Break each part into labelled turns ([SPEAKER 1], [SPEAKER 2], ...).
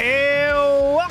[SPEAKER 1] And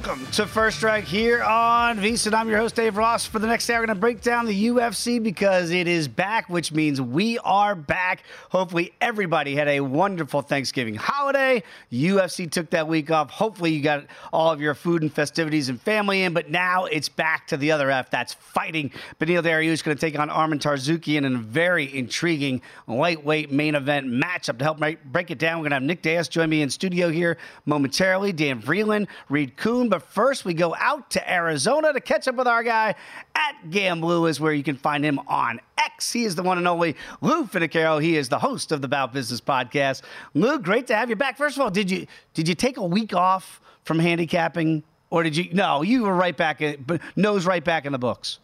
[SPEAKER 1] welcome to First Strike here on VSiN. I'm your host, Dave Ross. For the next hour, we're going to break down the UFC because it is back, which means we are back. Hopefully, everybody had a wonderful Thanksgiving holiday. UFC took that week off. Hopefully, you got all of your food and festivities and family in, but now it's back to the other F. That's fighting. Beneil Dariush is going to take on Arman Tsarukyan in a very intriguing lightweight main event matchup. To help break it down, we're going to have Nick Dais join me in studio here momentarily. Dan Vreeland Reed Kuhn. But first, we go out to Arizona to catch up with our guy at Gamblu, is where you can find him on X. He is the one and only Lou Finocchiaro. He is the host of the Bout Business podcast. Lou, great to have you back. First of all, did you did you take a week off from handicapping, or did you? No, you were right back, nose right back in the books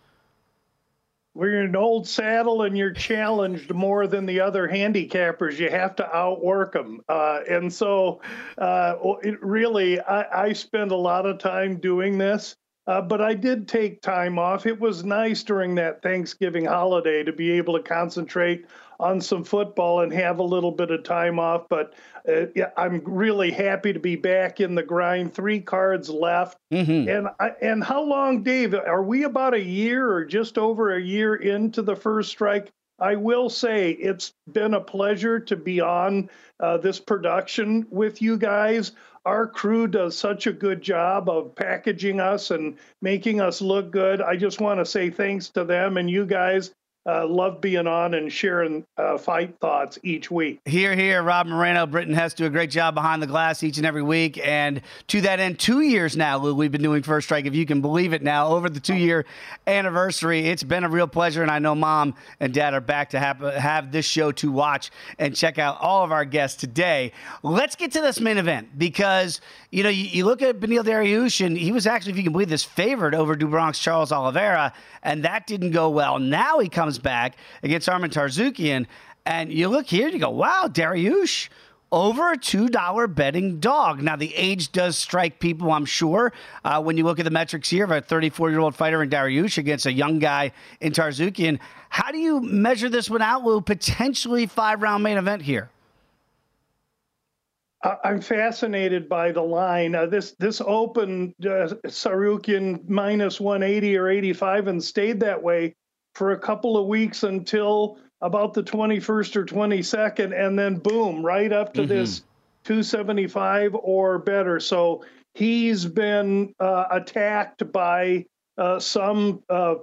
[SPEAKER 2] you're an old saddle and you're challenged more than the other handicappers, you have to outwork them. Uh, and so, uh, really, I, I, spend a lot of time doing this. Uh, but I did take time off. It was nice during that Thanksgiving holiday to be able to concentrate on some football and have a little bit of time off. But uh, yeah, I'm really happy to be back in the grind. Three cards left, mm-hmm. and I, and how long, Dave? Are we about a year or just over a year into the first strike? I will say it's been a pleasure to be on uh, this production with you guys. Our crew does such a good job of packaging us and making us look good. I just want to say thanks to them and you guys uh, love being on and sharing uh, fight thoughts each week.
[SPEAKER 1] Hear, hear, Rob Moreno, Britton Hess do a great job behind the glass each and every week. And to that end, two years now, Lou, we've been doing First Strike, if you can believe it now, over the two year anniversary. It's been a real pleasure. And I know mom and dad are back to have, have this show to watch and check out all of our guests today. Let's get to this main event because, you know, you, you look at Beneil Dariush, and he was actually, if you can believe this, favored over Do Bronx Charles Oliveira, and that didn't go well. Now he comes comes back against Arman Tsarukyan, and you look here you go, wow, Dariush over a $2 betting dog. Now, the age does strike people, I'm sure. Uh, when you look at the metrics here of a 34 year old fighter in Dariush against a young guy in Tsarukyan, how do you measure this one out, Lou? Potentially five round main event here.
[SPEAKER 2] I'm fascinated by the line. Uh, this this opened uh, Tsarukyan minus 180 or 85 and stayed that way for a couple of weeks until about the 21st or 22nd, and then boom, right up to mm-hmm. this 275 or better. So he's been uh, attacked by uh, some uh,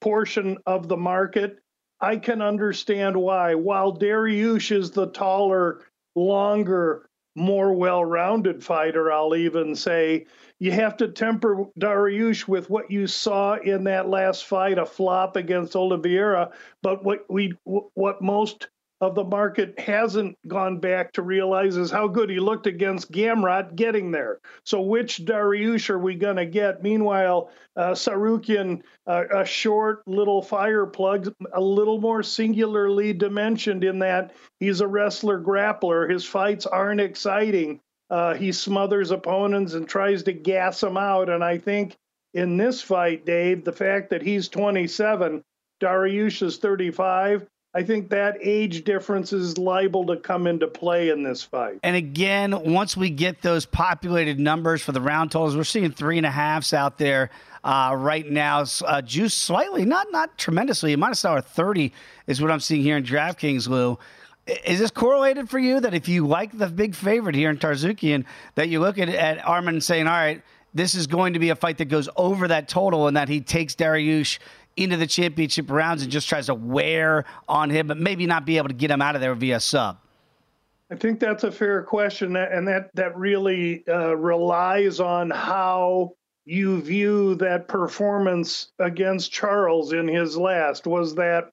[SPEAKER 2] portion of the market. I can understand why. While Dariush is the taller, longer more well-rounded fighter. I'll even say you have to temper Dariush with what you saw in that last fight, a flop against Oliveira. But what we what most of the market hasn't gone back to realize is how good he looked against Gamrot getting there. So which Dariush are we going to get? Meanwhile, uh, Tsarukyan, uh, a short little fire plug, a little more singularly dimensioned in that he's a wrestler grappler. His fights aren't exciting. Uh, he smothers opponents and tries to gas them out. And I think in this fight, Dave, the fact that he's 27, Dariush is 35, I think that age difference is liable to come into play in this fight.
[SPEAKER 1] And again, once we get those populated numbers for the round totals, we're seeing three and a halfs out there uh, right now. Uh, juice slightly, not not tremendously. Minus hour thirty is what I'm seeing here in DraftKings, Lou. Is this correlated for you that if you like the big favorite here in Tsarukyan, that you look at, at Arman saying, all right, this is going to be a fight that goes over that total and that he takes Dariush into the championship rounds and just tries to wear on him, but maybe not be able to get him out of there via sub?
[SPEAKER 2] I think that's a fair question, and that that really uh, relies on how you view that performance against Charles in his last. Was that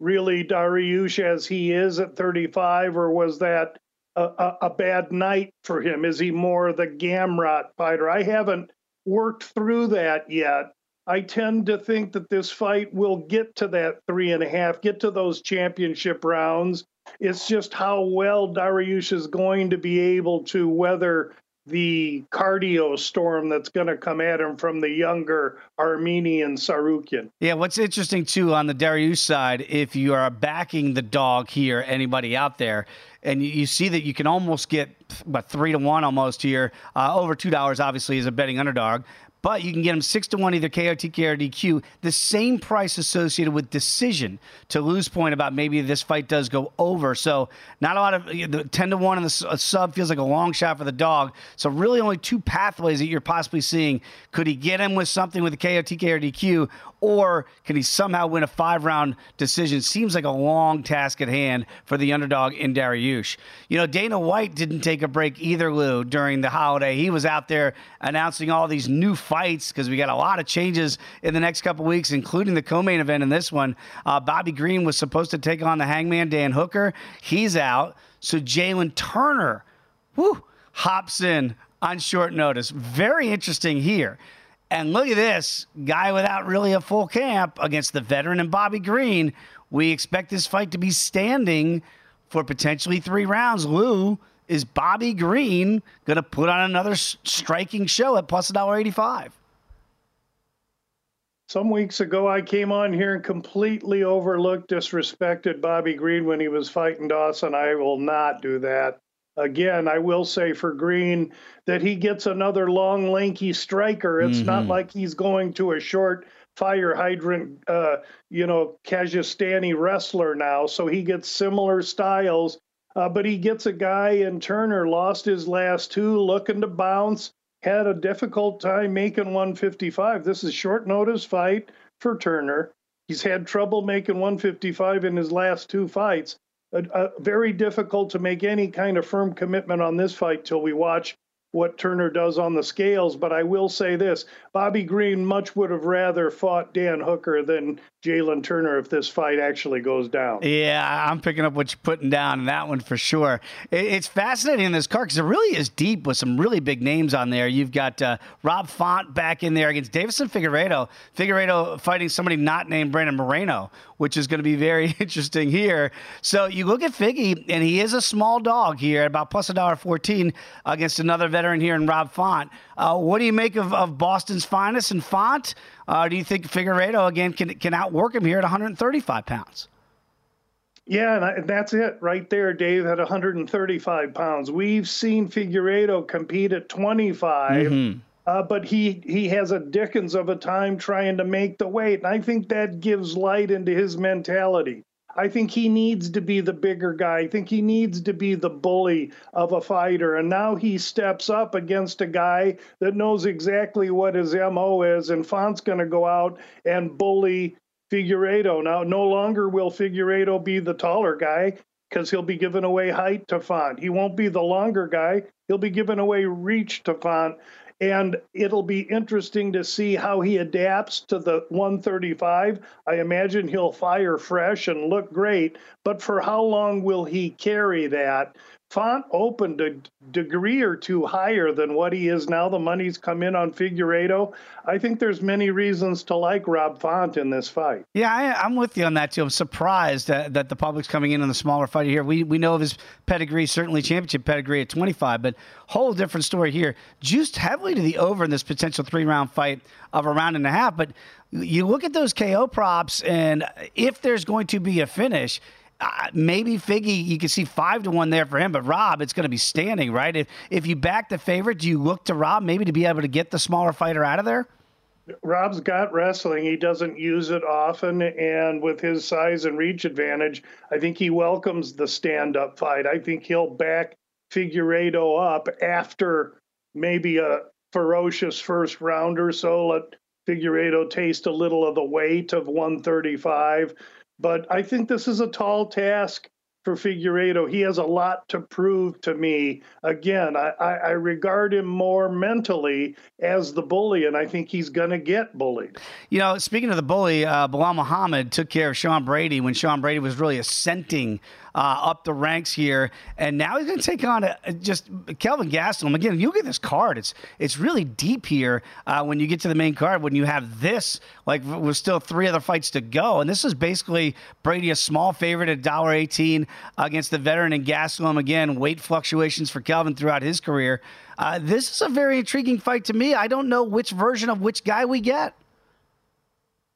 [SPEAKER 2] really Dariush as he is at 35, or was that a, a, a bad night for him? Is he more the Gamrot fighter? I haven't worked through that yet. I tend to think that this fight will get to that three and a half, get to those championship rounds. It's just how well Dariush is going to be able to weather the cardio storm that's going to come at him from the younger Armenian Tsarukyan.
[SPEAKER 1] Yeah, what's interesting too on the Dariush side, if you are backing the dog here, anybody out there, and you, see that you can almost get about three to one almost here, uh, over two dollars obviously is a betting underdog, but you can get them six to one either KO, TK, or DQ. The same price associated with decision to lose point about maybe this fight does go over. So not a lot of the ten to one in the uh, sub feels like a long shot for the dog. So really only two pathways that you're possibly seeing. Could he get him with something with the KO, or DQ, or can he somehow win a five round decision? Seems like a long task at hand for the underdog in Dariush. You know, Dana White didn't take a break either, Lou, during the holiday. He was out there announcing all these new fights because we got a lot of changes in the next couple weeks, including the co main event in this one. Uh, Bobby Green was supposed to take on the hangman Dan Hooker. He's out. So Jalen Turner, whoo, hops in on short notice. Very interesting here. And look at this guy without really a full camp against the veteran and Bobby Green. We expect this fight to be standing for potentially three rounds. Lou, is Bobby Green going to put on another striking show at plus $1.85?
[SPEAKER 2] Some weeks ago, I came on here and completely overlooked, disrespected Bobby Green when he was fighting Dawson. I will not do that again, I will say for Green that he gets another long, lanky striker. It's mm-hmm. not like he's going to a short fire hydrant, uh, you know, Kazakhstani wrestler now. So he gets similar styles, uh, but he gets a guy in Turner, lost his last two, looking to bounce, had a difficult time making 155. This is short notice fight for Turner. He's had trouble making 155 in his last two fights very difficult to make any kind of firm commitment on this fight till we watch what Turner does on the scales. But I will say this Bobby Green much would have rather fought Dan Hooker than Jalen Turner if this fight actually goes down.
[SPEAKER 1] Yeah, I'm picking up what you're putting down in that one for sure. It's fascinating in this card because it really is deep with some really big names on there. You've got uh, Rob Font back in there against Deiveson Figueiredo. Figueiredo fighting somebody not named Brandon Moreno, which is going to be very interesting here. So you look at Figgy, and he is a small dog here at about plus a dollar fourteen against another veteran here in Rob Font. Uh, what do you make of, of Boston's finest and Font? Uh, do you think Figueiredo again can can outwork him here at 135 pounds?
[SPEAKER 2] Yeah, and that's it right there, Dave, at 135 pounds. We've seen Figueiredo compete at 25, mm-hmm. uh, but he he has a dickens of a time trying to make the weight, and I think that gives light into his mentality. I think he needs to be the bigger guy. I think he needs to be the bully of a fighter. And now he steps up against a guy that knows exactly what his MO is. And Font's going to go out and bully Figueiredo. Now, no longer will Figueiredo be the taller guy. because he'll be giving away height to Font. He won't be the longer guy. He'll be giving away reach to Font. And it'll be interesting to see how he adapts to the 135. I imagine he'll fire fresh and look great, but for how long will he carry that? Font opened a degree or two higher than what he is now. The money's come in on Figueiredo. I think there's many reasons to like Rob Font in this fight.
[SPEAKER 1] Yeah, I, am with you on that too. I'm surprised that, that the public's coming in on the smaller fighter here. We we know of his pedigree, certainly championship pedigree at 25, but whole different story here. Juiced heavily to the over in this potential three round fight of a round and a half, but you look at those KO props, and if there's going to be a finish, maybe Figgy, you can see five to one there for him, but Rob, it's going to be standing, right? If if you back the favorite, do you look to Rob maybe to be able to get the smaller fighter out of there?
[SPEAKER 2] Rob's got wrestling. He doesn't use it often, and with his size and reach advantage, I think he welcomes the stand-up fight. I think he'll back Figueiredo up after maybe a ferocious first round or so. Let Figueiredo taste a little of the weight of 135 but I think this is a tall task for Figueiredo. He has a lot to prove to me. Again, I, I regard him more mentally as the bully, and I think he's going to get bullied.
[SPEAKER 1] You know, speaking of the bully, uh, Belal Muhammad took care of Sean Brady when Sean Brady was really ascending uh, up the ranks here, and now he's going to take on a, a just Kelvin Gastelum. Again, you get this card; it's it's really deep here uh, when you get to the main card. When you have this, like with still three other fights to go, and this is basically Brady a small favorite at dollar eighteen against the veteran and Gastelum. Again, weight fluctuations for Kelvin throughout his career. Uh, this is a very intriguing fight to me. I don't know which version of which guy we get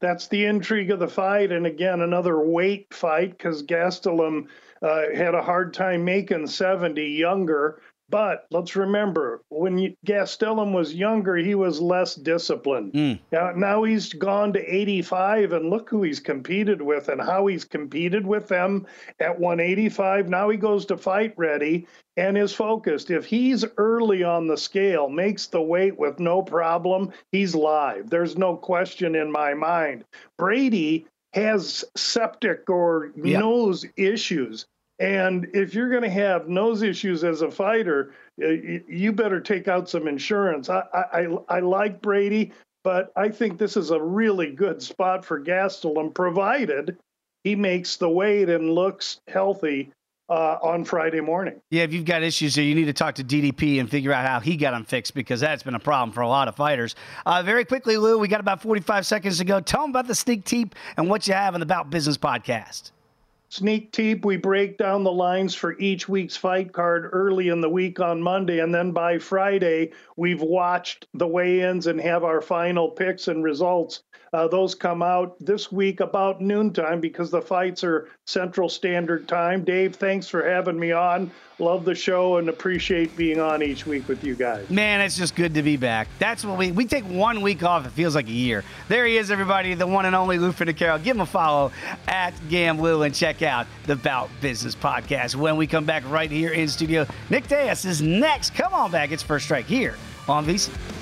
[SPEAKER 2] that's the intrigue of the fight. And again, another weight fight because Gastelum uh, had a hard time making 70 younger. But let's remember, when Gastelum was younger, he was less disciplined. Mm. Now, now he's gone to 85, and look who he's competed with and how he's competed with them at 185. Now he goes to fight ready and is focused. If he's early on the scale, makes the weight with no problem, he's live. There's no question in my mind. Brady has septic or nose issues. And if you're going to have nose issues as a fighter, you better take out some insurance. I, I, I like Brady, but I think this is a really good spot for Gastelum, provided he makes the weight and looks healthy uh, on Friday morning.
[SPEAKER 1] Yeah, if you've got issues here, you need to talk to DDP and figure out how he got them fixed because that's been a problem for a lot of fighters. Uh, very quickly, Lou, we got about 45 seconds to go. Tell them about the sneak teep and what you have on the Bout Business podcast.
[SPEAKER 2] Sneak Teep, we break down the lines for each week's fight card early in the week on Monday. And then by Friday, we've watched the weigh ins and have our final picks and results. Uh, those come out this week about noontime because the fights are Central Standard Time. Dave, thanks for having me on. Love the show and appreciate being on each week with you guys.
[SPEAKER 1] Man, it's just good to be back. That's what we we take one week off. It feels like a year. There he is, everybody, the one and only Lou Finocchiaro. Give him a follow at GamLou and check out the Bout Business podcast. When we come back right here in studio, Nick Dais is next. Come on back. It's First Strike here on VSiN.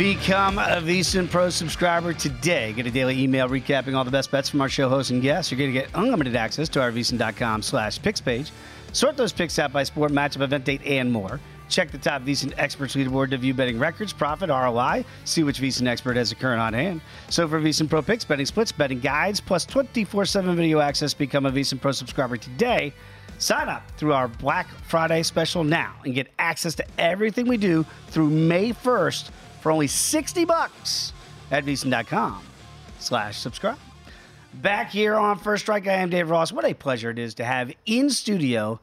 [SPEAKER 1] Become a VSiN Pro subscriber today. Get a daily email recapping all the best bets from our show hosts and guests. You're going to get unlimited access to our VSiN.com slash picks page. Sort those picks out by sport, matchup, event date, and more. Check the top VSiN experts leaderboard to view betting records, profit, ROI. See which VSiN expert has a current on hand. So for VSiN Pro picks, betting splits, betting guides, plus 24-7 video access, become a VSiN Pro subscriber today. Sign up through our Black Friday special now and get access to everything we do through May 1st for only 60 bucks at VSiN.com slash subscribe. Back here on First Strike, I am Dave Ross. What a pleasure it is to have in studio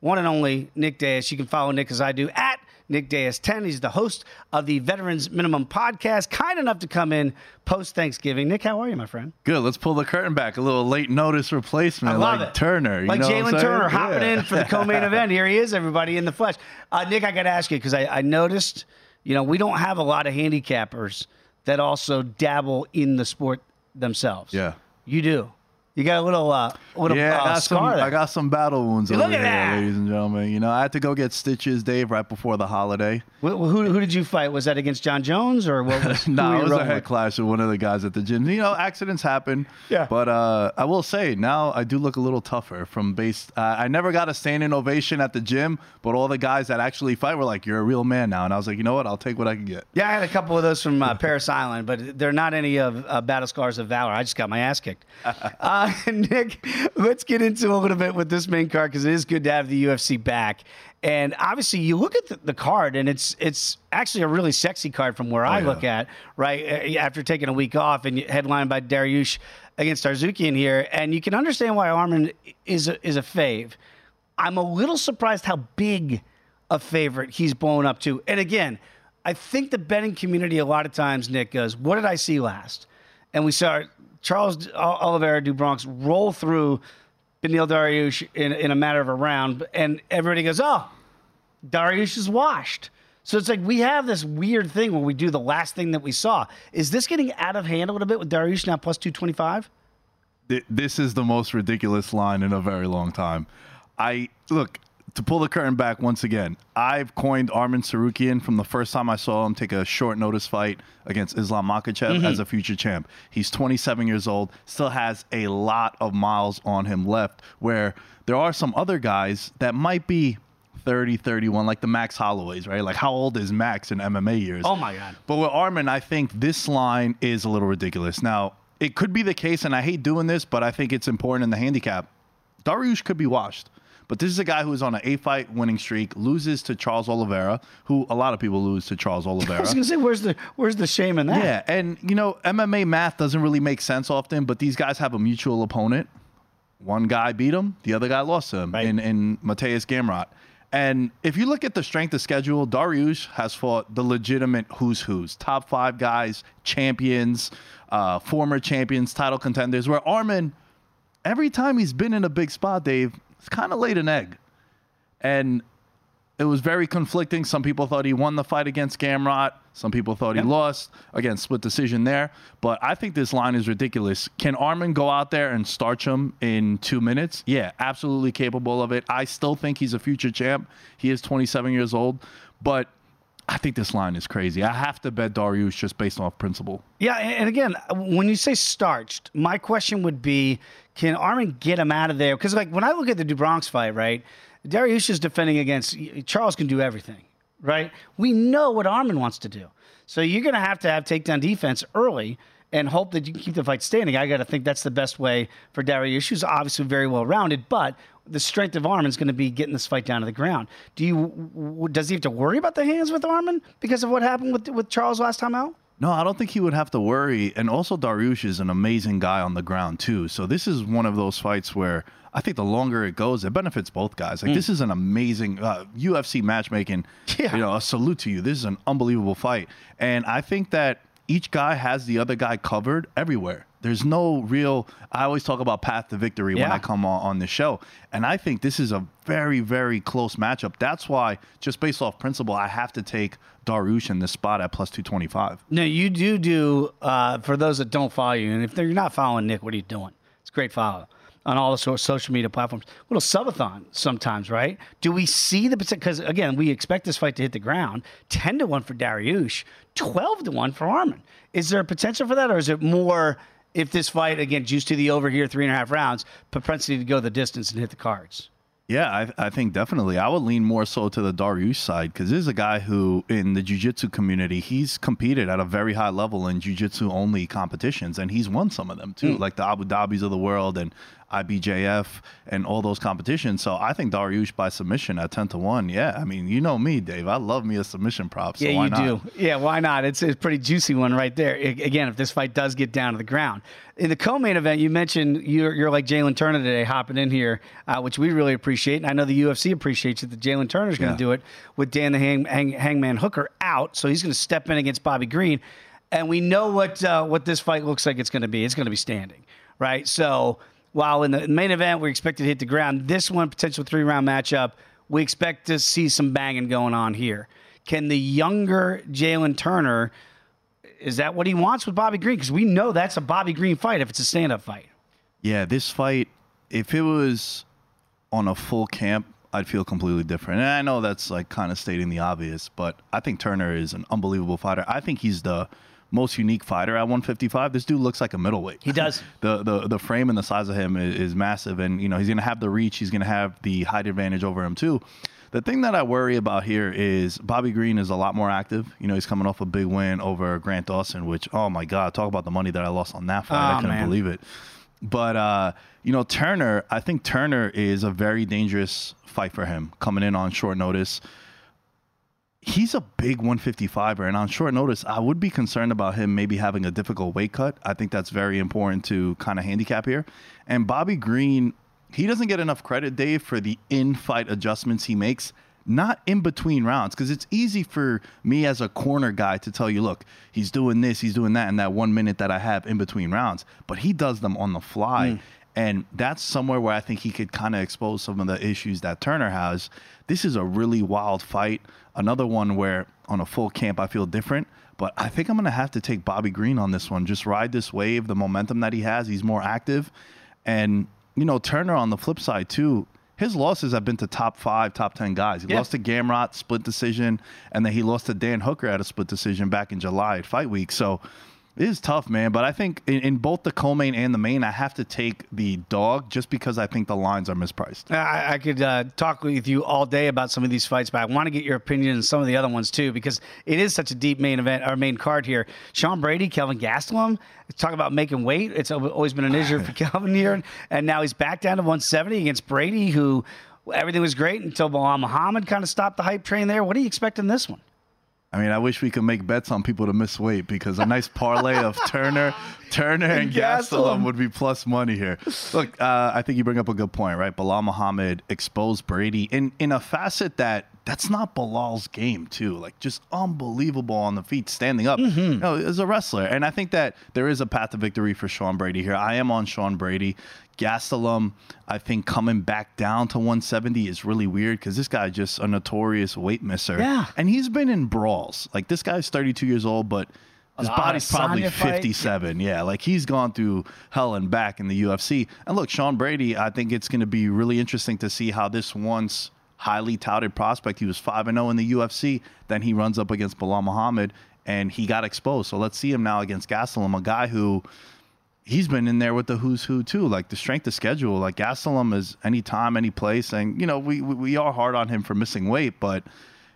[SPEAKER 1] one and only Nick Dais. You can follow Nick as I do at Nick Dais 10. He's the host of the Veterans Minimum podcast, kind enough to come in post Thanksgiving. Nick, how are you, my friend?
[SPEAKER 3] Good. Let's pull the curtain back. A little late notice replacement,
[SPEAKER 1] I love
[SPEAKER 3] like
[SPEAKER 1] it.
[SPEAKER 3] Turner. You
[SPEAKER 1] like
[SPEAKER 3] know what I'm
[SPEAKER 1] Jalen? Turner hopping
[SPEAKER 3] Yeah.
[SPEAKER 1] in for the co-main event. Here he is, everybody in the flesh. Uh, Nick, I got to ask you because I, I noticed, you know, we don't have a lot of handicappers that also dabble in the sport themselves.
[SPEAKER 3] Yeah.
[SPEAKER 1] you do. You got a little, uh, little
[SPEAKER 3] yeah,
[SPEAKER 1] uh,
[SPEAKER 3] I got some.
[SPEAKER 1] there.
[SPEAKER 3] I got some battle wounds
[SPEAKER 1] Look
[SPEAKER 3] over
[SPEAKER 1] at
[SPEAKER 3] here,
[SPEAKER 1] that.
[SPEAKER 3] ladies and gentlemen. You know, I had to go get stitches, Dave, right before the holiday.
[SPEAKER 1] Wh- who, who did you fight? Was that against Jon Jones or what was?
[SPEAKER 3] no, it was a head
[SPEAKER 1] with?
[SPEAKER 3] clash with one of the guys at the gym. You know, accidents happen.
[SPEAKER 1] Yeah.
[SPEAKER 3] But uh, I will say now I do look a little tougher from base. Uh, I never got a standing ovation at the gym, but all the guys that actually fight were like, "You're a real man now," and I was like, "You know what? I'll take what I can get."
[SPEAKER 1] Yeah, I had a couple of those from uh, Parris Island, but they're not any of uh, Battle Scars of Valor. I just got my ass kicked. uh, Nick, let's get into a little bit with this main card because it is good to have the UFC back. And obviously, you look at the, the card, and it's it's actually a really sexy card from where I
[SPEAKER 3] yeah.
[SPEAKER 1] look at. Right Uh, after taking a week off, and headlined by Dariush against Tsarukyan here, and you can understand why Arman is a, is a fave. I'm a little surprised how big a favorite he's blown up to. And again, I think the betting community a lot of times, Nick, goes, What did I see last? And we saw Charles Ol- Oliveira do Bronx roll through Beneil Dariush in, in a matter of a round. And everybody goes, Oh, Dariush is washed. So it's like we have this weird thing where we do the last thing that we saw. Is this getting out of hand a little bit with Dariush now plus 225?
[SPEAKER 3] This is the most ridiculous line in a very long time. I look to pull the curtain back once again. I've coined Arman Tsarukyan from the first time I saw him take a short notice fight against Islam Makhachev mm-hmm. as a future champ. He's 27 years old, still has a lot of miles on him left. Where there are some other guys that might be 30, 31, like the Max Holloways, right? Like how old is Max in MMA years?
[SPEAKER 1] Oh my God.
[SPEAKER 3] But with Arman, I think this line is a little ridiculous. Now, it could be the case, and I hate doing this, but I think it's important in the handicap. Dariush could be washed. But this is a guy who is on an eight fight winning streak, loses to Charles Oliveira, who a lot of people lose to Charles Oliveira.
[SPEAKER 1] I was going to say, where's the where's the shame in that?
[SPEAKER 3] Yeah, and you know, MMA math doesn't really make sense often, but these guys have a mutual opponent. One guy beat him, the other guy lost him
[SPEAKER 1] Right.
[SPEAKER 3] in, in Mateus Gamrot. And if you look at the strength of schedule, Dariush has fought the legitimate who's who's, top five guys, champions, uh, former champions, title contenders. Where Arman, every time he's been in a big spot, Dave, it's kind of laid an egg. And it was very conflicting. Some people thought he won the fight against Gamrot. Some people thought he lost. Again, split decision there. But I think this line is ridiculous. Can Arman go out there and starch him in two minutes? Yeah, absolutely capable of it. I still think he's a future champ. He is 27 years old. But I think this line is crazy. I have to bet Dariush just based off principle.
[SPEAKER 1] Yeah, and and again, when you say starched, my question would be, can Arman get him out of there? Because like when I look at the Dubronx fight, right, Dariush is defending against Charles can do everything, right? We know what Arman wants to do, so you're going to have to have takedown defense early and hope that you can keep the fight standing. I got to think that's the best way for Dariush, who's obviously very well rounded, but the strength of Arman is going to be getting this fight down to the ground. Do you? Does he have to worry about the hands with Arman because of what happened with with Charles last time out?
[SPEAKER 3] No, I don't think he would have to worry. And also, Dariush is an amazing guy on the ground, too. So, this is one of those fights where I think the longer it goes, it benefits both guys. Like,
[SPEAKER 1] Mm.
[SPEAKER 3] this is an amazing uh, UFC matchmaking. Yeah. You know, a salute to you. This is an unbelievable fight. And I think that each guy has the other guy covered everywhere. There's no real. I always talk about path to victory when I come on, on the show, and I think this is a very, very close matchup. That's why, just based off principle, I have to take Dariush in this spot at plus two twenty five.
[SPEAKER 1] No, you do do. Uh, for those that don't follow you, and if you're not following Nick, what are you doing? It's a great follow on all the so- social media platforms. Little subathon sometimes, right? Do we see the because again we expect this fight to hit the ground? Ten to one for Dariush, twelve to one for Arman. Is there a potential for that, or is it more? If this fight again juice to the over here, three and a half rounds, propensity to go the distance and hit the cards.
[SPEAKER 3] Yeah, I, I think definitely. I would lean more so to the Dariush side because this is a guy who, in the jiu-jitsu community, he's competed at a very high level in jiu-jitsu only competitions, and he's won some of them too,
[SPEAKER 1] Mm.
[SPEAKER 3] like the Abu Dhabis of the world and IBJF and all those competitions. So I think Dariush by submission at ten to one. Yeah, I mean, you know me, Dave. I love me a submission prop. So
[SPEAKER 1] yeah,
[SPEAKER 3] why
[SPEAKER 1] you
[SPEAKER 3] not?
[SPEAKER 1] do. Yeah, why not? It's a pretty juicy one right there. I- again, if this fight does get down to the ground. In the co-main event, you mentioned you're, you're like Jalen Turner today, hopping in here, uh, which we really appreciate, and I know the UFC appreciates it. That Jalen Turner's going to
[SPEAKER 3] Yeah.
[SPEAKER 1] do it with Dan the Hang, Hang, Hangman Hooker out, so he's going to step in against Bobby Green, and we know what uh, what this fight looks like. It's going to be. It's going to be standing, right? So while in the main event we expect to hit the ground, this one potential three round matchup, we expect to see some banging going on here. Can the younger Jalen Turner, is that what he wants with Bobby Green? Because we know that's a Bobby Green fight if it's a stand up fight.
[SPEAKER 3] Yeah, this fight, if it was on a full camp, I'd feel completely different. And I know that's like kind of stating the obvious, but I think Turner is an unbelievable fighter. I think he's the most unique fighter at 155. This dude looks like a middleweight.
[SPEAKER 1] He does.
[SPEAKER 3] the the the frame and the size of him is, is massive, and you know he's gonna have the reach. He's gonna have the height advantage over him too. The thing that I worry about here is Bobby Green is a lot more active. You know, he's coming off a big win over Grant Dawson, which oh my god, talk about the money that I lost on that fight. I
[SPEAKER 1] Oh,
[SPEAKER 3] couldn't
[SPEAKER 1] man.
[SPEAKER 3] believe it. But uh, you know, Turner, I think Turner is a very dangerous fight for him coming in on short notice. He's a big 155er, and on short notice, I would be concerned about him maybe having a difficult weight cut. I think that's very important to kind of handicap here. And Bobby Green, he doesn't get enough credit, Dave, for the in-fight adjustments he makes, not in between rounds, because it's easy for me as a corner guy to tell you, look, he's doing this, he's doing that, in that one minute that I have in between rounds. But he does them on the fly. Mm. And that's somewhere where I think he could kind of expose some of the issues that Turner has. This is a really wild fight. Another one where on a full camp I feel different. But I think I'm going to have to take Bobby Green on this one. Just ride this wave, the momentum that he has. He's more active. And, you know, Turner on the flip side, too, his losses have been to top five, top 10 guys. He
[SPEAKER 1] Yeah.
[SPEAKER 3] lost to Gamrot, split decision. And then he lost to Dan Hooker at a split decision back in July at fight week. So, it is tough, man. But I think in, in both the co-main and the main, I have to take the dog just because I think the lines are mispriced.
[SPEAKER 1] I, I could uh, talk with you all day about some of these fights, but I want to get your opinion on some of the other ones too, because it is such a deep main event, our main card here. Sean Brady, Kelvin Gastelum, talk about making weight. It's always been an issue for Kelvin here, and now he's back down to 170 against Brady, who everything was great until Belal Muhammad kind of stopped the hype train there. What do you expect in this one?
[SPEAKER 3] I mean, I wish we could make bets on people to miss weight because a nice parlay of Turner, Turner, and Gastelum would be plus money here. Look, uh, I think you bring up a good point, right? Belal Muhammad exposed Brady in in a facet that that's not Bilal's game, too. Like just unbelievable on the feet, standing up. You know, as a wrestler, and I think that there is a path to victory for Sean Brady here. I am on Sean Brady. Gastelum, I think coming back down to 170 is really weird because this guy just a notorious weight misser.
[SPEAKER 1] Yeah.
[SPEAKER 3] And he's been in brawls. Like this guy's 32 years old, but his body's probably
[SPEAKER 1] Adesanya fight.
[SPEAKER 3] 57. Yeah, like he's gone through hell and back in the UFC. And look, Sean Brady, I think it's going to be really interesting to see how this once highly touted prospect. He was 5 0 in the UFC. Then he runs up against Belal Muhammad and he got exposed. So let's see him now against Gastelum, a guy who he's been in there with the who's who too. Like the strength of schedule, like Gastelum is any time, any place. And, you know, we, we are hard on him for missing weight, but,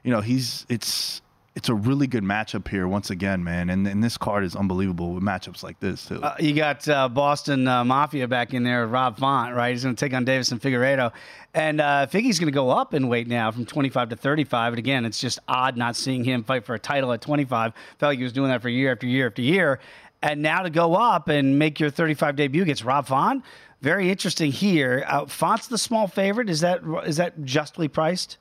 [SPEAKER 3] you know, he's, it's, it's a really good matchup here once again, man. And, and this card is unbelievable with matchups like this too.
[SPEAKER 1] Uh, you got uh, Boston uh, Mafia back in there, Rob Font, right? He's going to take on Deiveson Figueiredo, and uh, Figgy's going to go up in weight now from 25 to 35. And again, it's just odd not seeing him fight for a title at 25. Felt like he was doing that for year after year after year, and now to go up and make your 35 debut against Rob Font. Very interesting here. Uh, Font's the small favorite. Is that is that justly priced?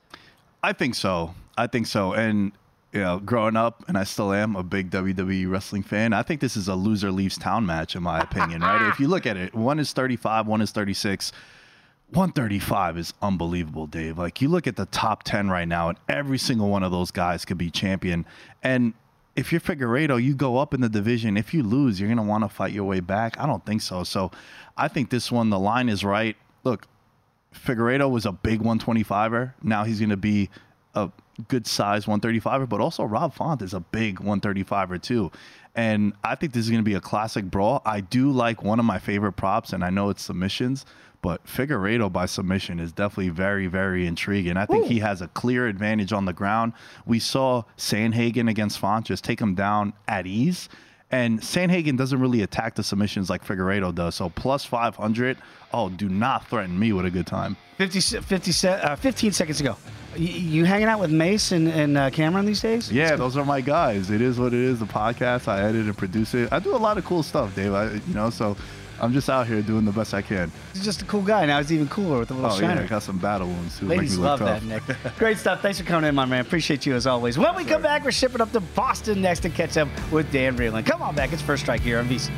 [SPEAKER 3] I think so. I think so. And you know, growing up, and I still am a big WWE wrestling fan. I think this is a loser leaves town match, in my opinion. right? If you look at it, one is 35, one is 36. 135 is unbelievable, Dave. Like you look at the top 10 right now, and every single one of those guys could be champion. And if you're Figueiredo, you go up in the division. If you lose, you're going to want to fight your way back. I don't think so. So I think this one, the line is right. Look, Figueiredo was a big 125er. Now he's going to be a good size 135er, but also Rob Font is a big 135er too. And I think this is going to be a classic brawl. I do like one of my favorite props, and I know it's submissions, but Figueiredo by submission is definitely very, very intriguing. I think Ooh. he has a clear advantage on the ground. We saw Sandhagen against Font just take him down at ease. And Sandhagen doesn't really attack the submissions like Figueiredo does. So plus 500, oh, do not threaten me with a good time.
[SPEAKER 1] 50, 50 uh, 15 seconds ago. You, you, hanging out with Mace and, and uh, Cameron these days?
[SPEAKER 3] Yeah, those are my guys. It is what it is. The podcast, I edit and produce it. I do a lot of cool stuff, Dave. I, you know, so I'm just out here doing the best I can.
[SPEAKER 1] He's just a cool guy. Now he's even cooler with a little
[SPEAKER 3] oh,
[SPEAKER 1] shiner.
[SPEAKER 3] yeah, I got some battle wounds too.
[SPEAKER 1] Ladies love that, Nick. Great stuff. Thanks for coming in, my man. Appreciate you as always. When we come back, we're shipping up to Boston next to catch up with Dan Vreeland. Come on back. It's First Strike here on VSiN.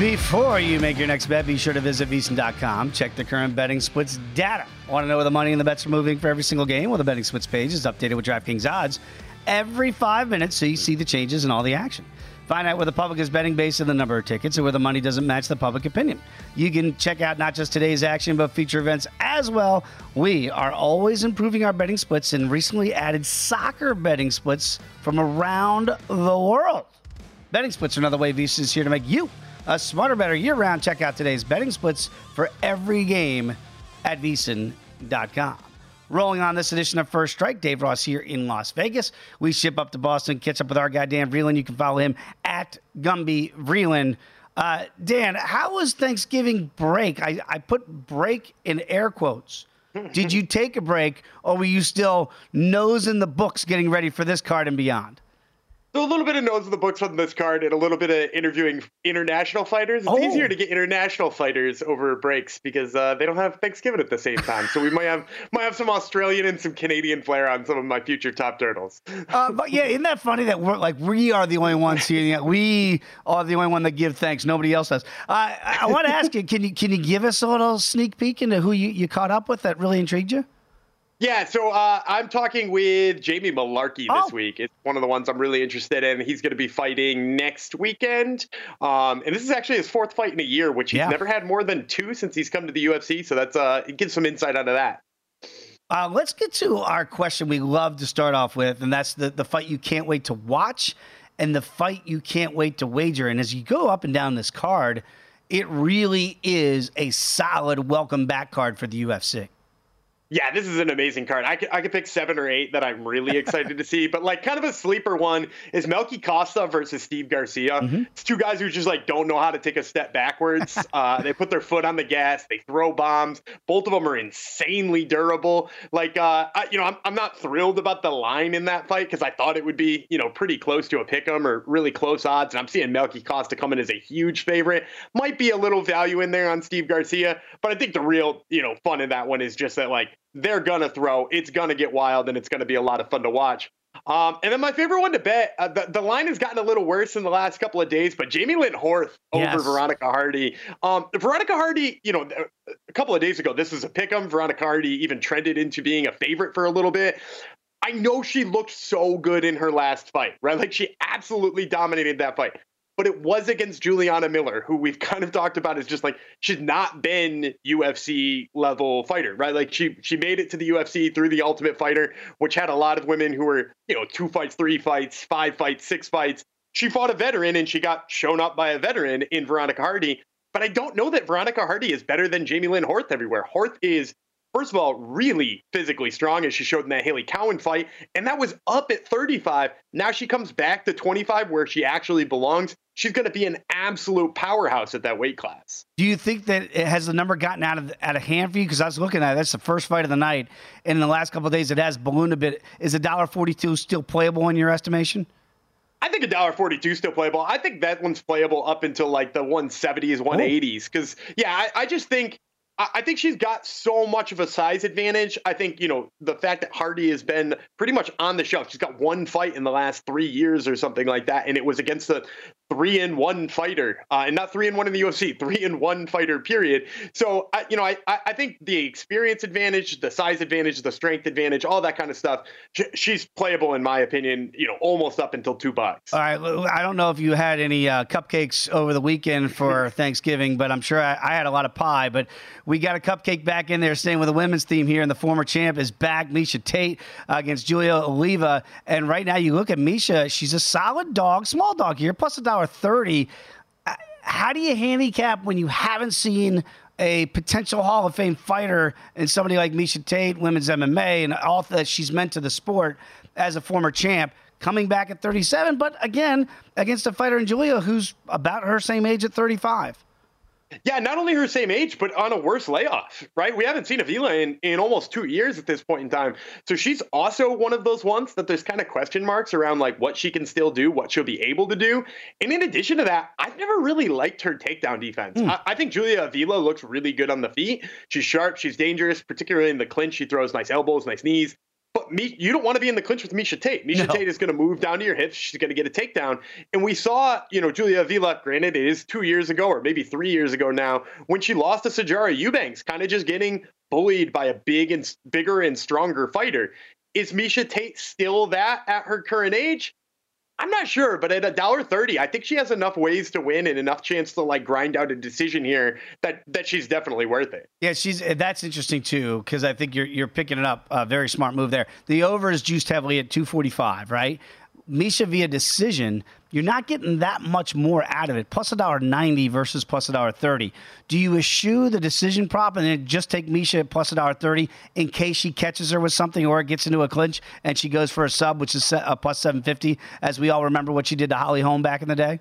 [SPEAKER 1] Before you make your next bet, be sure to visit VSiN.com. Check the current betting splits data. Want to know where the money and the bets are moving for every single game? Well, the betting splits page is updated with DraftKings odds every five minutes so you see the changes and all the action. Find out where the public is betting based on the number of tickets and where the money doesn't match the public opinion. You can check out not just today's action, but future events as well. We are always improving our betting splits and recently added soccer betting splits from around the world. Betting splits are another way VSiN is here to make you a smarter, better year round. Check out today's betting splits for every game at VSiN.com. Rolling on this edition of First Strike, Dave Ross here in Las Vegas. We ship up to Boston, catch up with our guy Dan Vreeland. You can follow him at Gumby Vreeland. Uh, Dan, how was Thanksgiving break? I, I put break in air quotes. Did you take a break, or were you still nose in the books getting ready for this card and beyond?
[SPEAKER 4] So a little bit of in the books on this card and a little bit of interviewing international fighters. It's
[SPEAKER 1] Oh.
[SPEAKER 4] easier to get international fighters over breaks because uh, they don't have Thanksgiving at the same time. So we might have might have some Australian and some Canadian flair on some of my future top turtles.
[SPEAKER 1] Uh, but yeah, isn't that funny that we're like we are the only ones here? We are the only one that give thanks. Nobody else does. Uh, I, I want to ask you, can you can you give us a little sneak peek into who you, you caught up with that really intrigued you?
[SPEAKER 4] Yeah, so uh, I'm talking with Jamie Mullarkey
[SPEAKER 1] Oh.
[SPEAKER 4] this week. It's one of the ones I'm really interested in. He's going to be fighting next weekend, um, and this is actually his fourth fight in a year, which he's
[SPEAKER 1] Yeah.
[SPEAKER 4] never had more than two since he's come to the UFC. So that's uh, it gives some insight onto that.
[SPEAKER 1] Uh, let's get to our question we love to start off with, and that's the, the fight you can't wait to watch and the fight you can't wait to wager. And as you go up and down this card, it really is a solid welcome back card for the UFC.
[SPEAKER 4] Yeah, this is an amazing card. I could, I could pick seven or eight that I'm really excited to see, but like kind of a sleeper one is Melky Costa versus Steve Garcia. It's two guys who just like don't know how to take a step backwards. uh, they put their foot on the gas, they throw bombs. Both of them are insanely durable. Like, uh, I, you know, I'm, I'm not thrilled about the line in that fight because I thought it would be, you know, pretty close to a pick 'em or really close odds. And I'm seeing Melky Costa come in as a huge favorite. Might be a little value in there on Steve Garcia, but I think the real, you know, fun in that one is just that like they're gonna throw. It's gonna get wild, and it's gonna be a lot of fun to watch. Um, and then my favorite one to bet. Uh, the, the line has gotten a little worse in the last couple of days, but Jamie Lynn Horth over
[SPEAKER 1] Yes.
[SPEAKER 4] Veronica Hardy. Um, Veronica Hardy, you know, a couple of days ago, this was a pick 'em. Veronica Hardy even trended into being a favorite for a little bit. I know she looked so good in her last fight, right? Like she absolutely dominated that fight. But it was against Juliana Miller, who we've kind of talked about as just like she's not been UFC level fighter, right? Like she she made it to the UFC through the Ultimate Fighter, which had a lot of women who were, you know, two fights, three fights, five fights, six fights. She fought a veteran and she got shown up by a veteran in Veronica Hardy. But I don't know that Veronica Hardy is better than Jamie Lynn Horth everywhere. Horth is First of all, really physically strong as she showed in that Hailey Cowan fight. And that was up at 35. Now she comes back to 25 where she actually belongs. She's going to be an absolute powerhouse at that weight class.
[SPEAKER 1] Do you think that it has the number gotten out of out of hand for you? Because I was looking at it, that's the first fight of the night, and in the last couple of days it has ballooned a bit. Is a dollar forty two still playable in your estimation?
[SPEAKER 4] I think a dollar forty-two is still playable. I think that one's playable up until like the 170s, 180s. Because yeah, I, I just think I think she's got so much of a size advantage. I think, you know, the fact that Hardy has been pretty much on the shelf. She's got one fight in the last three years or something like that. And it was against a three in one fighter, uh, and not three in one in the UFC, three in one fighter, period. So, I, you know, I, I think the experience advantage, the size advantage, the strength advantage, all that kind of stuff, sh- she's playable, in my opinion, you know, almost up until two bucks.
[SPEAKER 1] All right. I don't know if you had any uh, cupcakes over the weekend for Thanksgiving, but I'm sure I, I had a lot of pie. But we got a cupcake back in there, staying with the women's team here, and the former champ is back, Miesha Tate uh, against Julia Avila. And right now, you look at Miesha; she's a solid dog, small dog here, plus a dollar thirty. Uh, How do you handicap when you haven't seen? A potential Hall of Fame fighter and somebody like Miesha Tate, women's MMA, and all that she's meant to the sport as a former champ coming back at 37, but again, against a fighter in Julia who's about her same age at 35.
[SPEAKER 4] Yeah, not only her same age, but on a worse layoff, right? We haven't seen Avila in, in almost two years at this point in time. So she's also one of those ones that there's kind of question marks around like what she can still do, what she'll be able to do. And in addition to that, I've never really liked her takedown defense. Hmm. I, I think Julia Avila looks really good on the feet. She's sharp, she's dangerous, particularly in the clinch. She throws nice elbows, nice knees. Me, you don't want to be in the clinch with Miesha Tate. Miesha
[SPEAKER 1] No.
[SPEAKER 4] Tate is going to move down to your hips. She's going to get a takedown. And we saw, you know, Julia Avila, granted, it is two years ago or maybe three years ago now, when she lost to Sijara Eubanks, kind of just getting bullied by a big and bigger and stronger fighter. Is Miesha Tate still that at her current age? I'm not sure, but at a dollar thirty, I think she has enough ways to win and enough chance to like grind out a decision here that that she's definitely worth it.
[SPEAKER 1] Yeah, she's eh, that's interesting too because I think you're you're picking it up. A very smart move there. The over is juiced heavily at 245, right? Miesha via decision, you're not getting that much more out of it. Plus a dollar ninety versus plus a dollar thirty. Do you eschew the decision prop and then just take Miesha at plus a dollar thirty in case she catches her with something or it gets into a clinch and she goes for a sub, which is a uh, plus seven fifty, as we all remember what she did to Holly Holm back in the day?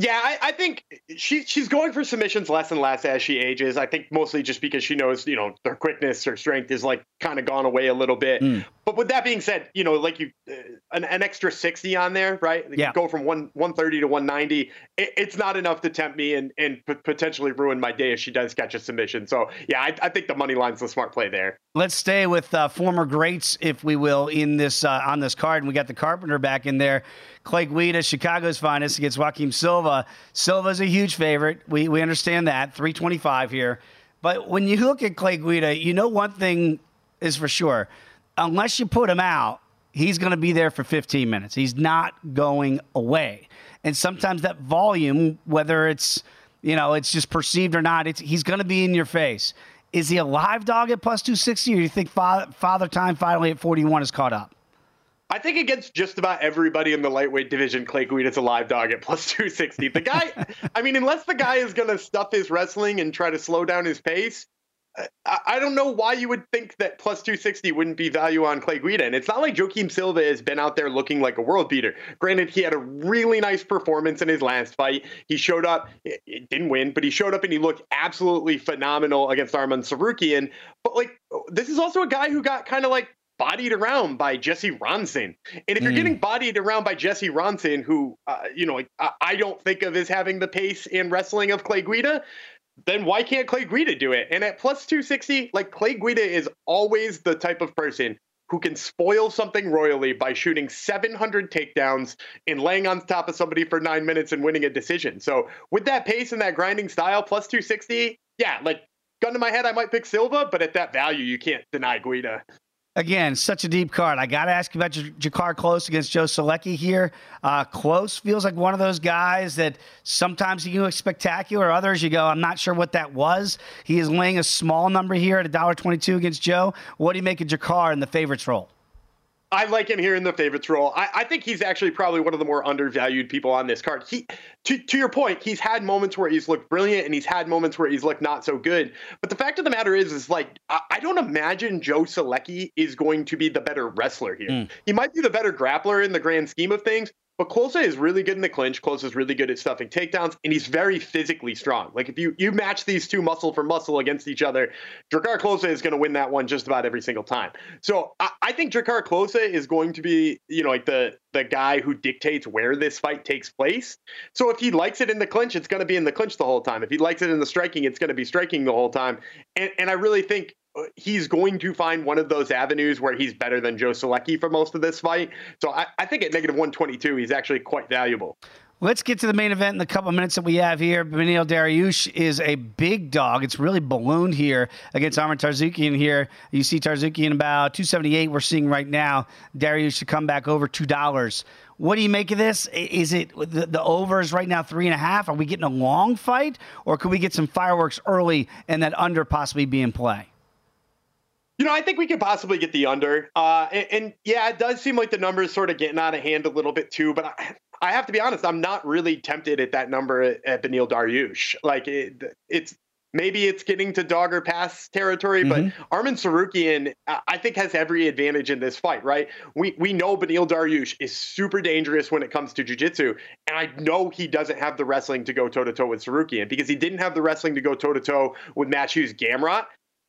[SPEAKER 4] Yeah, I, I, think she she's going for submissions less and less as she ages. I think mostly just because she knows, you know, her quickness, her strength is like kind of gone away a little bit. Mm. But with that being said, you know, like you, uh, an, an, extra sixty on there, right?
[SPEAKER 1] Yeah.
[SPEAKER 4] go from one one thirty to one ninety. It, it's not enough to tempt me and and p- potentially ruin my day if she does catch a submission. So yeah, I, I think the money line's the smart play there.
[SPEAKER 1] Let's stay with uh, former greats, if we will, in this uh, on this card. And we got the Carpenter back in there. Clay Guida, Chicago's finest against Joaquim Silva. Silva's a huge favorite. We, we understand that. 325 here. But when you look at Clay Guida, you know one thing is for sure. Unless you put him out, he's going to be there for 15 minutes. He's not going away. And sometimes that volume, whether it's, you know, it's just perceived or not, it's, he's going to be in your face. Is he a live dog at plus 260 or do you think father, father time finally at 41 is caught up?
[SPEAKER 4] I think against just about everybody in the lightweight division, Clay Guida's a live dog at plus 260. The guy, I mean, unless the guy is going to stuff his wrestling and try to slow down his pace, uh, I, I, don't know why you would think that plus 260 wouldn't be value on Clay Guida. And it's not like Joaquim Silva has been out there looking like a world beater. Granted, he had a really nice performance in his last fight. He showed up, it didn't win, but he showed up and he looked absolutely phenomenal against Arman Tsarukyan. But like, this is also a guy who got kind of like bodied around by Jesse Ronson. And if you're mm. getting bodied around by Jesse Ronson, who, uh, you know, I, I, don't think of as having the pace and wrestling of Clay Guida, then why can't Clay Guida do it? And at plus 260, like Clay Guida is always the type of person who can spoil something royally by shooting 700 takedowns and laying on top of somebody for nine minutes and winning a decision. So with that pace and that grinding style, plus 260, yeah, like gun to my head, I might pick Silva, but at that value, you can't deny Guida.
[SPEAKER 1] Again, such a deep card. I got to ask you about Drakkar Klose against Joe Solecki here. Uh, Klose feels like one of those guys that sometimes he can look spectacular. Others, you go, I'm not sure what that was. He is laying a small number here at $1.22 against Joe. What do you make of Drakkar in the favorites role?
[SPEAKER 4] I like him here in the favorites role. I, I, think he's actually probably one of the more undervalued people on this card. He, to, to your point, he's had moments where he's looked brilliant and he's had moments where he's looked not so good. But the fact of the matter is, is like I, I don't imagine Joe Solecki is going to be the better wrestler here. Mm. He might be the better grappler in the grand scheme of things, but Klose is really good in the clinch. Klose is really good at stuffing takedowns, and he's very physically strong. Like if you you match these two muscle for muscle against each other, Drakkar Klose is going to win that one just about every single time. So I, I think Drakkar Klose is going to be, you know, like the the guy who dictates where this fight takes place. So if he likes it in the clinch, it's going to be in the clinch the whole time. If he likes it in the striking, it's going to be striking the whole time. And, and I really think he's going to find one of those avenues where he's better than Joe Solecki for most of this fight. So I, I think at negative 122, he's actually quite valuable.
[SPEAKER 1] Let's get to the main event in the couple minutes that we have here. Beneil Dariush is a big dog. It's really ballooned here against Arman Tsarukyan here. You see Tsarukyan about 278 we're seeing right now. Dariush to come back over $2. What do you make of this? Is it the, the over is right now three and a half? Are we getting a long fight, or could we get some fireworks early and that under possibly be in play?
[SPEAKER 4] You know, I think we could possibly get the under. Uh, and, and, yeah, it does seem like the number is sort of getting out of hand a little bit too. But I, I have to be honest, I'm not really tempted at that number at, at Beneil Dariush. Like it, it's maybe it's getting to dog or pass territory, mm-hmm. but Arman Tsarukyan, I think, has every advantage in this fight, right? We we know Beneil Dariush is super dangerous when it comes to jiu-jitsu, and I know he doesn't have the wrestling to go toe-to-toe with Tsarukyan because he didn't have the wrestling to go toe-to-toe with Mateusz Gamrot.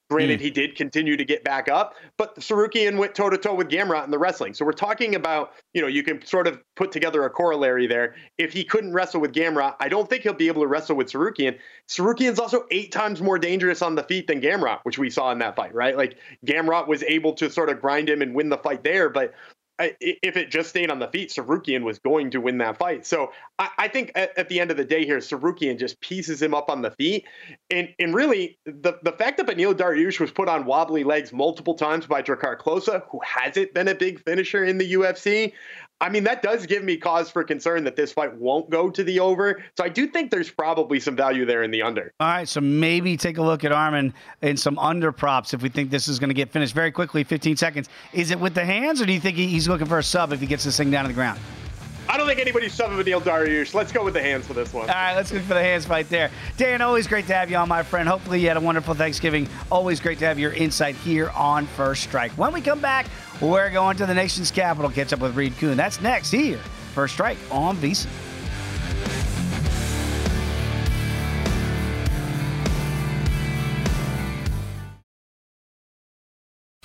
[SPEAKER 4] Granted, mm. he did continue to get back up, but Tsarukyan went toe to toe with Gamrot in the wrestling. So we're talking about, you know, you can sort of put together a corollary there. If he couldn't wrestle with Gamrot, I don't think he'll be able to wrestle with Tsarukyan. Tsarukyan's also eight times more dangerous on the feet than Gamrot, which we saw in that fight, right? Like Gamrot was able to sort of grind him and win the fight there, but if it just stayed on the feet, Tsarukyan was going to win that fight. So I, I think at, at, the end of the day here, Tsarukyan just pieces him up on the feet. And and really, the, the fact that Beneil Dariush was put on wobbly legs multiple times by Drakkar Klose, who hasn't been a big finisher in the UFC, I mean, that does give me cause for concern that this fight won't go to the over. So I do think there's probably some value there in the under.
[SPEAKER 1] All right, so maybe take a look at Arman in some under props if we think this is going to get finished very quickly, 15 seconds. Is it with the hands, or do you think he's looking for a sub if he gets this thing down to the ground?
[SPEAKER 4] I don't think anybody's shoving Beneil Dariush. Let's go with the hands for this one.
[SPEAKER 1] All right, let's go for the hands fight there. Dan, always great to have you on, my friend. Hopefully, you had a wonderful Thanksgiving. Always great to have your insight here on First Strike. When we come back, we're going to the nation's capital. Catch up with Reed Kuhn. That's next here, First Strike on VSiN.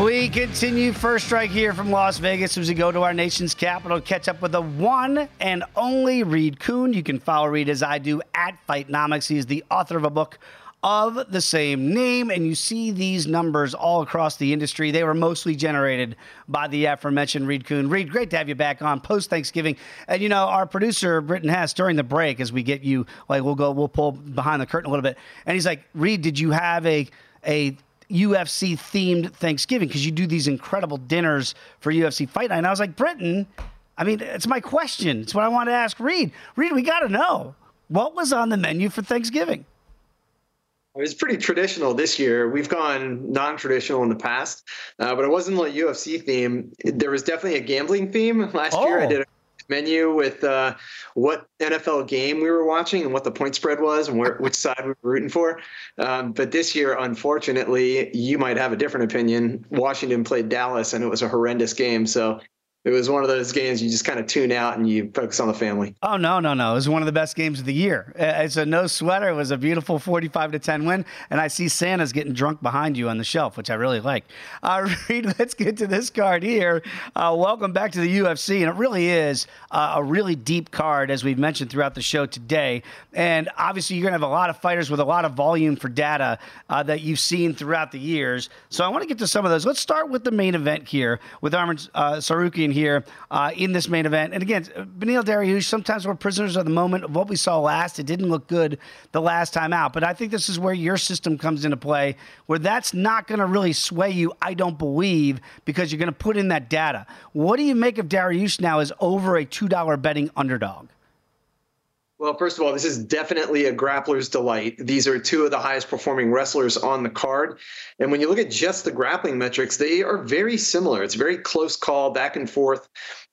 [SPEAKER 1] We continue first strike here from Las Vegas as we go to our nation's capital. Catch up with the one and only Reed Kuhn. You can follow Reed as I do at Fightnomics. He is the author of a book of the same name, and you see these numbers all across the industry. They were mostly generated by the aforementioned Reed Kuhn. Reed, great to have you back on post Thanksgiving. And you know, our producer Britton Hess during the break, as we get you, like we'll go, we'll pull behind the curtain a little bit, and he's like, Reed, did you have a a UFC themed Thanksgiving because you do these incredible dinners for UFC Fight Night. And I was like, Britton, I mean, it's my question. It's what I want to ask Reed. Reed, we got to know what was on the menu for Thanksgiving.
[SPEAKER 5] It was pretty traditional this year. We've gone non-traditional in the past, uh, but it wasn't like UFC theme. There was definitely a gambling theme last
[SPEAKER 1] Oh.
[SPEAKER 5] year. I did a menu with uh, what NFL game we were watching and what the point spread was and where, which side we were rooting for. Um, but this year, unfortunately, you might have a different opinion. Washington played Dallas, and it was a horrendous game. So it was one of those games you just kind of tune out and you focus on the family.
[SPEAKER 1] Oh no, no, no! It was one of the best games of the year. It's a no sweater. It was a beautiful forty-five to ten win, and I see Santa's getting drunk behind you on the shelf, which I really like. Uh, Reed, let's get to this card here. Uh, welcome back to the UFC, and it really is uh, a really deep card, as we've mentioned throughout the show today. And obviously, you're to have a lot of fighters with a lot of volume for data uh, that you've seen throughout the years. So I want to get to some of those. Let's start with the main event here with Arman uh, Tsarukyan here uh, in this main event. And again, Beneil Dariush, sometimes we're prisoners of the moment of what we saw last. It didn't look good the last time out. But I think this is where your system comes into play, where that's not going to really sway you, I don't believe, because you're going to put in that data. What do you make of Dariush now as over a $2 betting underdog?
[SPEAKER 5] Well, first of all, this is definitely a grappler's delight. These are two of the highest performing wrestlers on the card. And when you look at just the grappling metrics, they are very similar. It's a very close call, back and forth.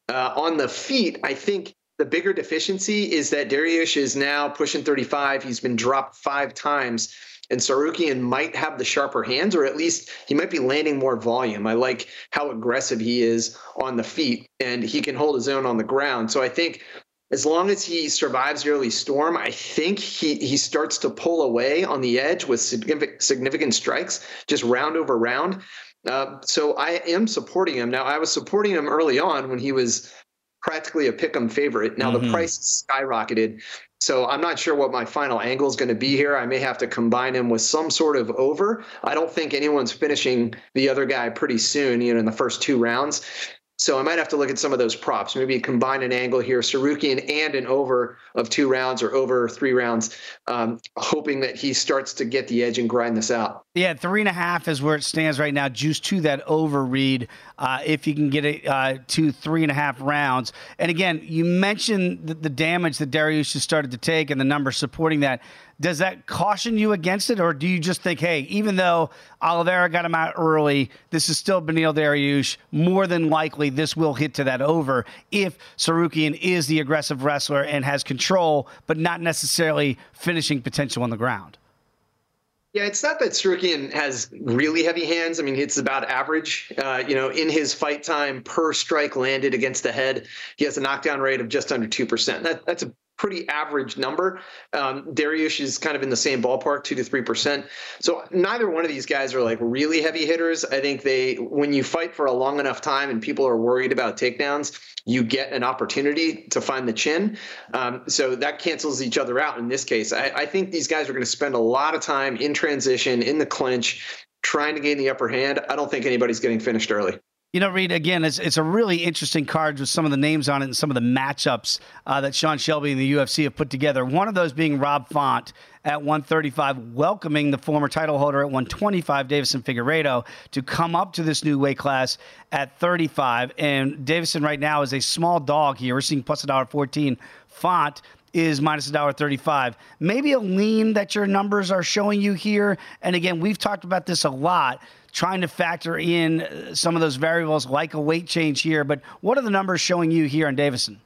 [SPEAKER 5] Uh, on the feet, I think the bigger deficiency is that Dariush is now pushing 35. He's been dropped five times. And Tsarukyan might have the sharper hands, or at least he might be landing more volume. I like how aggressive he is on the feet, and he can hold his own on the ground. So I think as long as he survives the early storm, I think he, he starts to pull away on the edge with significant, significant strikes, just round over round. Uh, so I am supporting him. Now, I was supporting him early on when he was practically a pick 'em favorite. Now, mm-hmm. the price skyrocketed. So I'm not sure what my final angle is going to be here. I may have to combine him with some sort of over. I don't think anyone's finishing the other guy pretty soon, you know, in the first two rounds. So I might have to look at some of those props. Maybe combine an angle here, Tsarukyan and an over of two rounds or over three rounds, um, hoping that he starts to get the edge and grind this out.
[SPEAKER 1] Yeah, three and a half is where it stands right now. Juice to that over Reed uh, if you can get it uh, to three and a half rounds. And again, you mentioned the, the damage that Dariush has started to take and the numbers supporting that. Does that caution you against it, or do you just think, hey, even though Oliveira got him out early, this is still Beneil Dariush. More than likely, this will hit to that over if Tsarukyan is the aggressive wrestler and has control, but not necessarily finishing potential on the ground.
[SPEAKER 5] Yeah, it's not that Tsarukyan has really heavy hands. I mean, it's about average. Uh, you know, in his fight time per strike landed against the head, he has a knockdown rate of just under 2%. That, that's a pretty average number. Um, Dariush is kind of in the same ballpark, two to three percent. So neither one of these guys are like really heavy hitters. I think they, when you fight for a long enough time and people are worried about takedowns, you get an opportunity to find the chin. Um, so that cancels each other out in this case. I, I think these guys are going to spend a lot of time in transition, in the clinch, trying to gain the upper hand. I don't think anybody's getting finished early.
[SPEAKER 1] You know, Reed, again, it's, it's a really interesting card with some of the names on it and some of the matchups uh, that Sean Shelby and the UFC have put together. One of those being Rob Font at 135, welcoming the former title holder at 125, Deiveson Figueiredo, to come up to this new weight class at 35. And Deiveson right now is a small dog here. We're seeing plus a dollar 14. Font is minus a dollar 35. Maybe a lean that your numbers are showing you here. And again, we've talked about this a lot trying to factor in uh, some of those variables like a weight change here. But what are the numbers showing you here on Deiveson?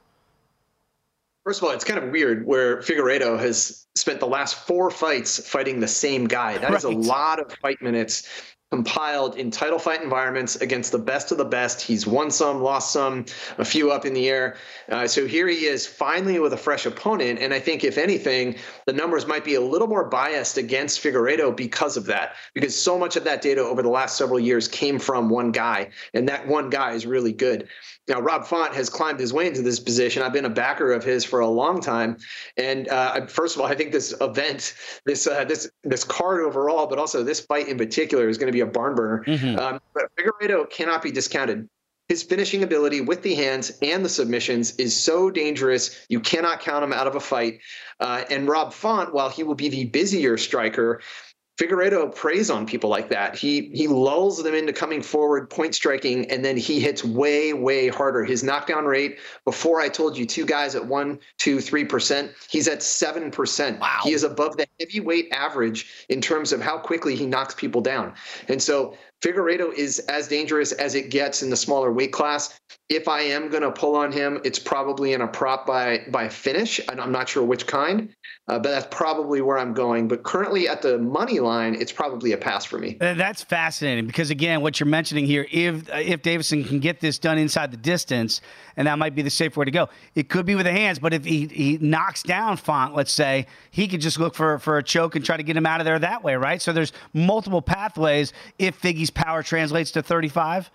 [SPEAKER 5] First of all, it's kind of weird where Figueiredo has spent the last four fights fighting the same guy. That right. is a lot of fight minutes compiled in title fight environments against the best of the best. He's won some, lost some, a few up in the air. Uh, so here he is finally with a fresh opponent. And I think, if anything, the numbers might be a little more biased against Figueiredo because of that, because so much of that data over the last several years came from one guy, and that one guy is really good. Now, Rob Font has climbed his way into this position. I've been a backer of his for a long time, and uh, first of all, I think this event, this uh, this this card overall, but also this fight in particular, is going to be a barn burner. Mm-hmm. Um, but Figueiredo cannot be discounted. His finishing ability with the hands and the submissions is so dangerous. You cannot count him out of a fight. Uh, and Rob Font, while he will be the busier striker, Figueiredo preys on people like that. He he lulls them into coming forward, point striking, and then he hits way way harder. His knockdown rate before I told you two guys at one, two, three percent. He's at seven percent. Wow. He is above the heavyweight average in terms of how quickly he knocks people down. And so Figueiredo is as dangerous as it gets in the smaller weight class. If I am going to pull on him, it's probably in a prop by by finish, and I'm not sure which kind, uh, but that's probably where I'm going. But currently at the money line, it's probably a pass for me.
[SPEAKER 1] Uh, that's fascinating because again, what you're mentioning here, if uh, if Deiveson can get this done inside the distance, and that might be the safe way to go. It could be with the hands, but if he, he knocks down Font, let's say, he could just look for for a choke and try to get him out of there that way, right? So there's multiple pathways if Figgy's power translates to 35?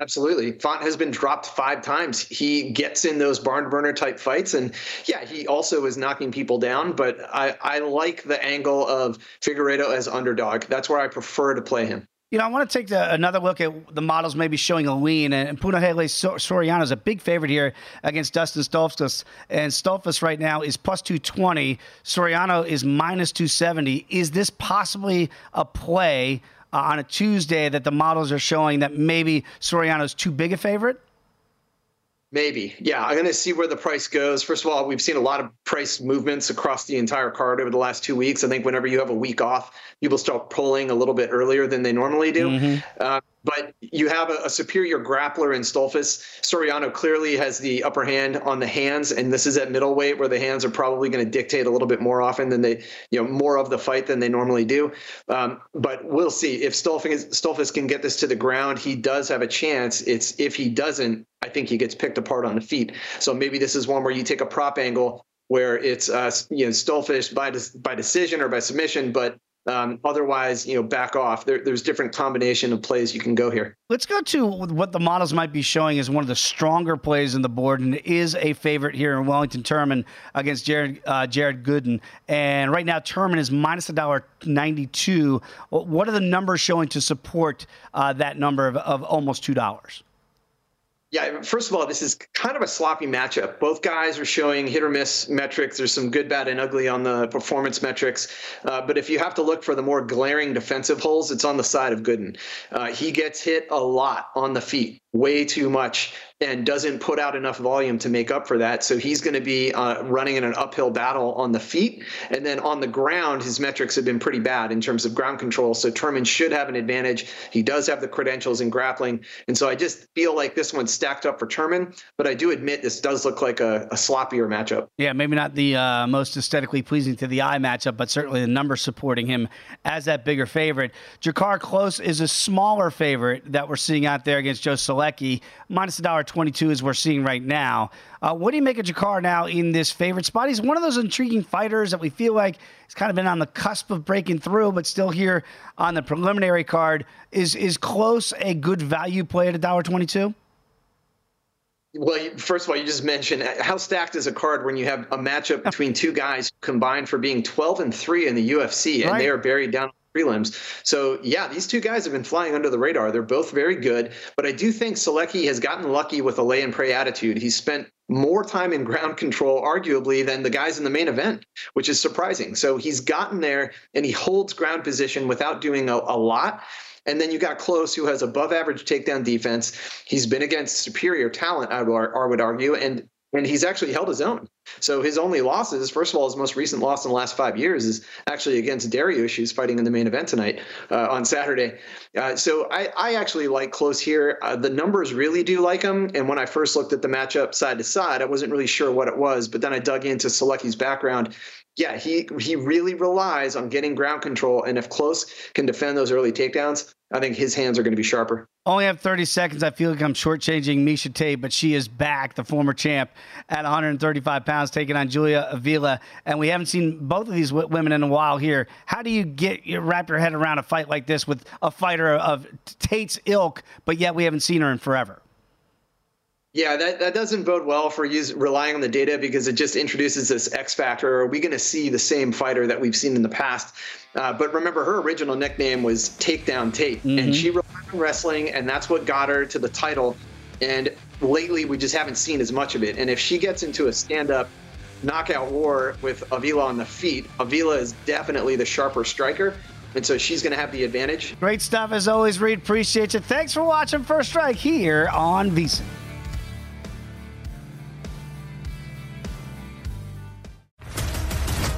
[SPEAKER 5] Absolutely. Font has been dropped five times. He gets in those barn burner type fights. And yeah, he also is knocking people down, but I, I like the angle of Figueiredo as underdog. That's where I prefer to play him.
[SPEAKER 1] You know, I want to take the, another look at the models maybe showing a lean. And Punahele Soriano is a big favorite here against Dustin Stoltzfus. And Stoltzfus right now is plus 220. Soriano is minus 270. Is this possibly a play uh, on a Tuesday that the models are showing that maybe Soriano's too big a favorite?
[SPEAKER 5] Maybe. Yeah, I'm going to see where the price goes. First of all, we've seen a lot of price movements across the entire card over the last two weeks. I think whenever you have a week off, people start pulling a little bit earlier than they normally do. Mm-hmm. Uh, but you have a, a, superior grappler in Stoltzfus. Soriano clearly has the upper hand on the hands, and this is at middleweight where the hands are probably going to dictate a little bit more often than they, you know, more of the fight than they normally do. Um, but we'll see if Stoltzfus, Stoltzfus can get this to the ground. He does have a chance. It's if he doesn't, I think he gets picked apart on the feet. So maybe this is one where you take a prop angle where it's uh, you know Stoltzfus by by decision or by submission, but um, otherwise, you know, back off. There, there's different combination of plays you can go here.
[SPEAKER 1] Let's go to what the models might be showing as one of the stronger plays in the board, and is a favorite here in Wellington Turman against Jared uh, Jared Gooden. And right now, Turman is minus a dollar ninety two. What are the numbers showing to support uh, that number of, of almost two dollars?
[SPEAKER 5] Yeah, first of all, this is kind of a sloppy matchup. Both guys are showing hit or miss metrics. There's some good, bad, and ugly on the performance metrics. Uh, but if you have to look for the more glaring defensive holes, it's on the side of Gooden. Uh, he gets hit a lot on the feet way too much and doesn't put out enough volume to make up for that. So he's going to be uh, running in an uphill battle on the feet. And then on the ground, his metrics have been pretty bad in terms of ground control. So Turman should have an advantage. He does have the credentials in grappling. And so I just feel like this one's stacked up for Turman. But I do admit this does look like a, a sloppier matchup.
[SPEAKER 1] Yeah, maybe not the uh, most aesthetically pleasing to the eye matchup, but certainly the numbers supporting him as that bigger favorite. Drakkar Klose is a smaller favorite that we're seeing out there against Joe Solecki, minus a dollar twenty-two as we're seeing right now. Uh, what do you make of Drakkar now in this favorite spot? He's one of those intriguing fighters that we feel like he's kind of been on the cusp of breaking through, but still here on the preliminary card. Is is Klose a good value play at a dollar twenty-two?
[SPEAKER 5] Well, first of all, you just mentioned uh, how stacked is a card when you have a matchup between two guys combined for being 12 and 3 in the UFC, and right. they are buried down prelims. So yeah, these two guys have been flying under the radar. They're both very good, but I do think Solecki has gotten lucky with a lay and pray attitude. He's spent more time in ground control, arguably, than the guys in the main event, which is surprising. So he's gotten there and he holds ground position without doing a, a lot. And then you got Klose, who has above average takedown defense. He's been against superior talent, I would, I would argue, and and he's actually held his own. So his only losses, first of all, his most recent loss in the last five years is actually against Dariush, who's fighting in the main event tonight uh, on Saturday. Uh, so I, I, actually like Klose here. Uh, the numbers really do like him. And when I first looked at the matchup side to side, I wasn't really sure what it was. But then I dug into Solecki's background. Yeah, he he really relies on getting ground control, and if Klose can defend those early takedowns, I think his hands are going to be sharper.
[SPEAKER 1] Only have 30 seconds. I feel like I'm shortchanging Miesha Tate, but she is back, the former champ, at 135 pounds, taking on Julia Avila. And we haven't seen both of these women in a while here. How do you get wrap your head around a fight like this with a fighter of Tate's ilk, but yet we haven't seen her in forever?
[SPEAKER 5] Yeah, that, that doesn't bode well for use, relying on the data because it just introduces this X factor. Are we going to see the same fighter that we've seen in the past? Uh, but remember, her original nickname was Takedown Tate, mm-hmm. and she relied on wrestling, and that's what got her to the title. And lately, we just haven't seen as much of it. And if she gets into a stand up knockout war with Avila on the feet, Avila is definitely the sharper striker. And so she's going to have the advantage.
[SPEAKER 1] Great stuff as always, Reed. Appreciate you. Thanks for watching First Strike here on VSiN.